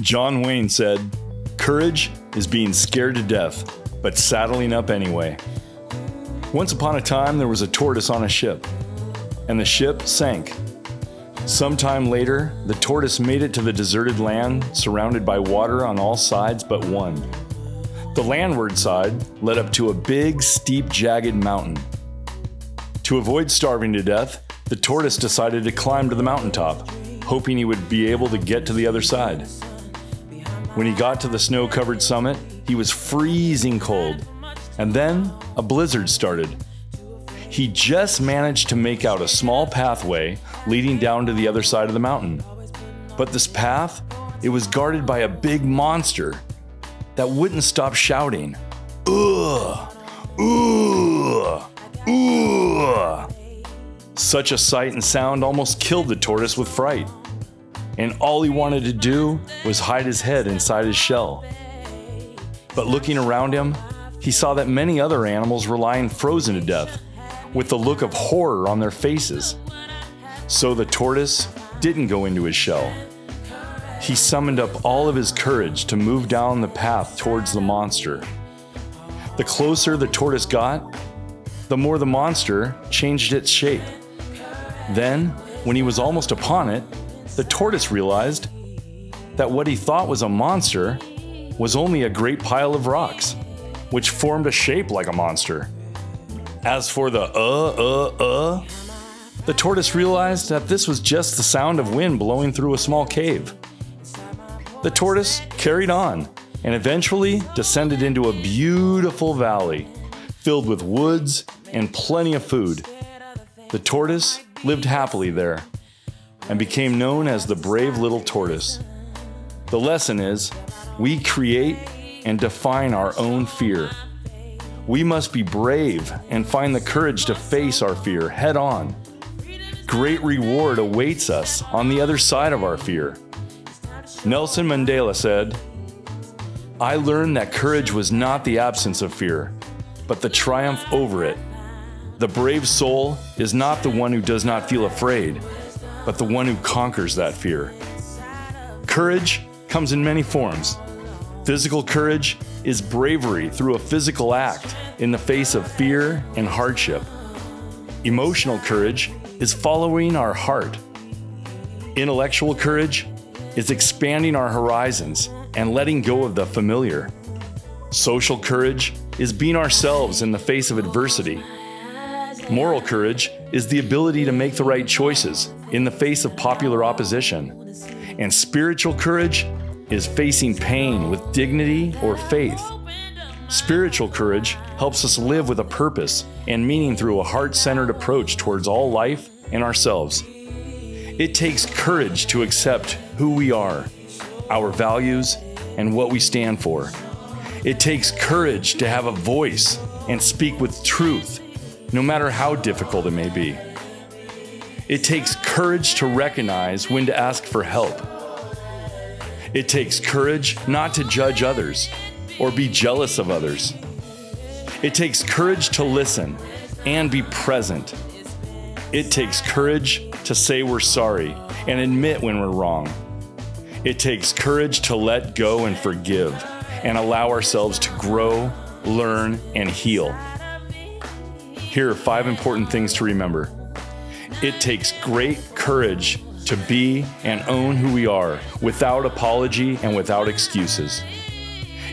John Wayne said, Courage is being scared to death, but saddling up anyway. Once upon a time, there was a tortoise on a ship, and the ship sank. Sometime later, the tortoise made it to the deserted land, surrounded by water on all sides but one. The landward side led up to a big, steep, jagged mountain. To avoid starving to death, the tortoise decided to climb to the mountaintop, hoping he would be able to get to the other side. When he got to the snow covered summit, he was freezing cold, and then a blizzard started. He just managed to make out a small pathway leading down to the other side of the mountain. But this path, it was guarded by a big monster that wouldn't stop shouting, Ugh! Ugh! Ugh! Such a sight and sound almost killed the tortoise with fright and all he wanted to do was hide his head inside his shell. But looking around him, he saw that many other animals were lying frozen to death, with the look of horror on their faces. So the tortoise didn't go into his shell. He summoned up all of his courage to move down the path towards the monster. The closer the tortoise got, the more the monster changed its shape. Then, when he was almost upon it, the tortoise realized that what he thought was a monster was only a great pile of rocks, which formed a shape like a monster. As for the uh, uh, uh, the tortoise realized that this was just the sound of wind blowing through a small cave. The tortoise carried on and eventually descended into a beautiful valley filled with woods and plenty of food. The tortoise lived happily there and became known as the brave little tortoise. The lesson is we create and define our own fear. We must be brave and find the courage to face our fear head on. Great reward awaits us on the other side of our fear. Nelson Mandela said, I learned that courage was not the absence of fear, but the triumph over it. The brave soul is not the one who does not feel afraid, but the one who conquers that fear. Courage comes in many forms. Physical courage is bravery through a physical act in the face of fear and hardship. Emotional courage is following our heart. Intellectual courage is expanding our horizons and letting go of the familiar. Social courage is being ourselves in the face of adversity. Moral courage is the ability to make the right choices in the face of popular opposition. And spiritual courage is facing pain with dignity or faith. Spiritual courage helps us live with a purpose and meaning through a heart centered approach towards all life and ourselves. It takes courage to accept who we are, our values, and what we stand for. It takes courage to have a voice and speak with truth, no matter how difficult it may be. It takes courage to recognize when to ask for help. It takes courage not to judge others or be jealous of others. It takes courage to listen and be present. It takes courage to say we're sorry and admit when we're wrong. It takes courage to let go and forgive and allow ourselves to grow, learn, and heal. Here are five important things to remember. It takes great courage to be and own who we are without apology and without excuses.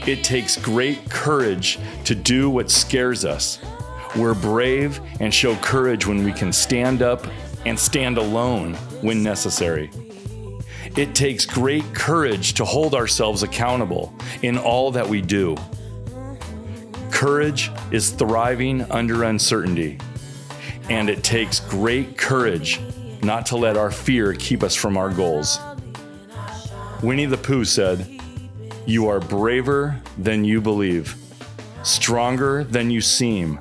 It takes great courage to do what scares us. We're brave and show courage when we can stand up and stand alone when necessary. It takes great courage to hold ourselves accountable in all that we do. Courage is thriving under uncertainty and it takes great courage not to let our fear keep us from our goals. Winnie the Pooh said, You are braver than you believe, stronger than you seem,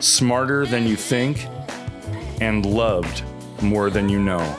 smarter than you think, and loved more than you know.